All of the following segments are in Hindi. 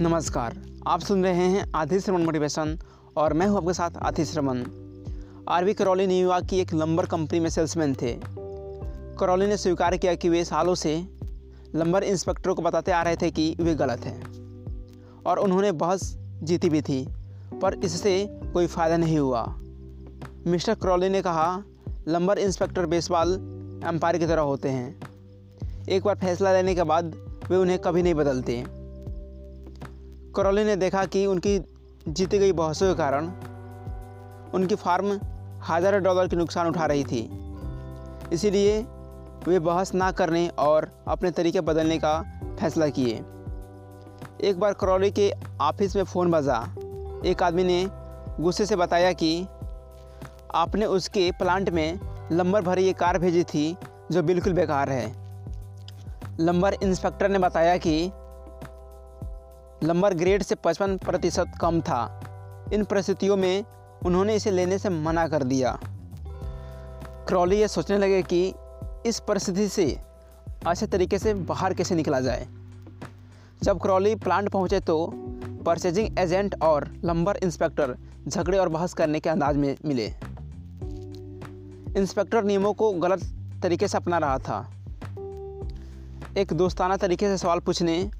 नमस्कार। आप सुन रहे हैं आधी श्रमण मोटिवेशन और मैं हूँ आपके साथ आधी श्रमण आरवी करौली न्यूयॉर्क की एक लंबर कंपनी में सेल्समैन थे। करौली ने स्वीकार किया कि वे सालों से लंबर इंस्पेक्टरों को बताते आ रहे थे कि वे गलत हैं और उन्होंने बहस जीती भी थी, पर इससे कोई फ़ायदा नहीं हुआ। मिस्टर करौली ने कहा, लंबर इंस्पेक्टर बेसबॉल एम्पायर की तरह होते हैं। एक बार फैसला लेने के बाद वे उन्हें कभी नहीं बदलते। करौली ने देखा कि उनकी जीती गई बहसों के कारण उनकी फार्म हज़ारों डॉलर के नुकसान उठा रही थी। इसीलिए वे बहस ना करने और अपने तरीके बदलने का फैसला किए। एक बार करौली के ऑफ़िस में फ़ोन बजा। एक आदमी ने गुस्से से बताया कि आपने उसके प्लांट में लंबर भरी ये कार भेजी थी जो बिल्कुल बेकार है। लंबर इंस्पेक्टर ने बताया कि लंबर ग्रेड से 55 प्रतिशत कम था। इन परिस्थितियों में उन्होंने इसे लेने से मना कर दिया। क्रॉली ये सोचने लगे कि इस परिस्थिति से अच्छे तरीके से बाहर कैसे निकला जाए। जब क्रॉली प्लांट पहुँचे तो परचेजिंग एजेंट और लंबर इंस्पेक्टर झगड़े और बहस करने के अंदाज में मिले। इंस्पेक्टर नियमों को गलत तरीके से अपना रहा था। एक दोस्ताना तरीके से सवाल पूछने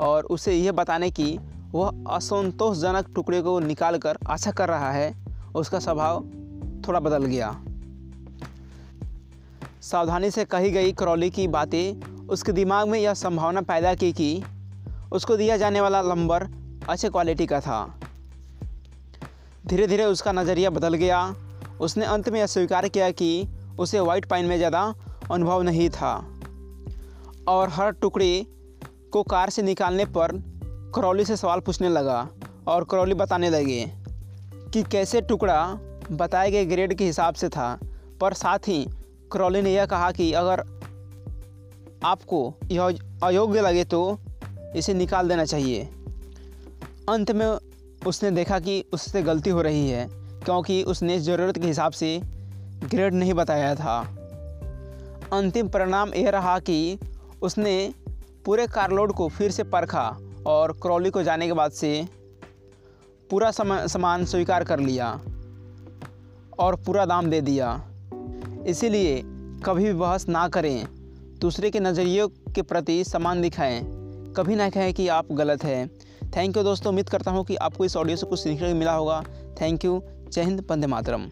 और उसे यह बताने कि वह असंतोषजनक टुकड़े को निकाल कर आशा कर रहा है, उसका स्वभाव थोड़ा बदल गया। सावधानी से कही गई करौली की बातें उसके दिमाग में यह संभावना पैदा की कि उसको दिया जाने वाला लंबर अच्छे क्वालिटी का था। धीरे धीरे उसका नज़रिया बदल गया। उसने अंत में यह स्वीकार किया कि उसे वाइट पाइन में ज़्यादा अनुभव नहीं था। और हर टुकड़े को कार से निकालने पर करौली से सवाल पूछने लगा और करौली बताने लगे कि कैसे टुकड़ा बताए गए ग्रेड के हिसाब से था। पर साथ ही करौली ने यह कहा कि अगर आपको यह अयोग्य लगे तो इसे निकाल देना चाहिए। अंत में उसने देखा कि उससे गलती हो रही है, क्योंकि उसने ज़रूरत के हिसाब से ग्रेड नहीं बताया था। अंतिम परिणाम यह रहा कि उसने पूरे कारलोड को फिर से परखा और क्रॉली को जाने के बाद से पूरा सामान स्वीकार कर लिया और पूरा दाम दे दिया। इसीलिए कभी भी बहस ना करें। दूसरे के नज़रियों के प्रति सम्मान दिखाएँ। कभी ना कहें कि आप गलत हैं। थैंक यू दोस्तों। उम्मीद करता हूँ कि आपको इस ऑडियो से कुछ सीखने को मिला होगा। Thank you. जय हिंद। वंदे मातरम।